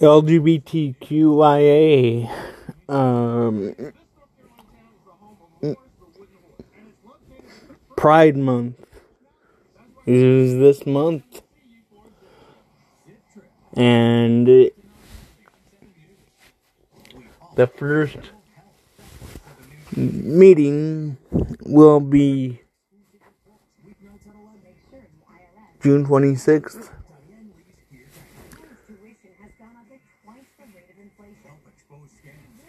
LGBTQIA um, Pride Month. Is this month, and the first meeting will be June 26th. inflation. Help expose scams.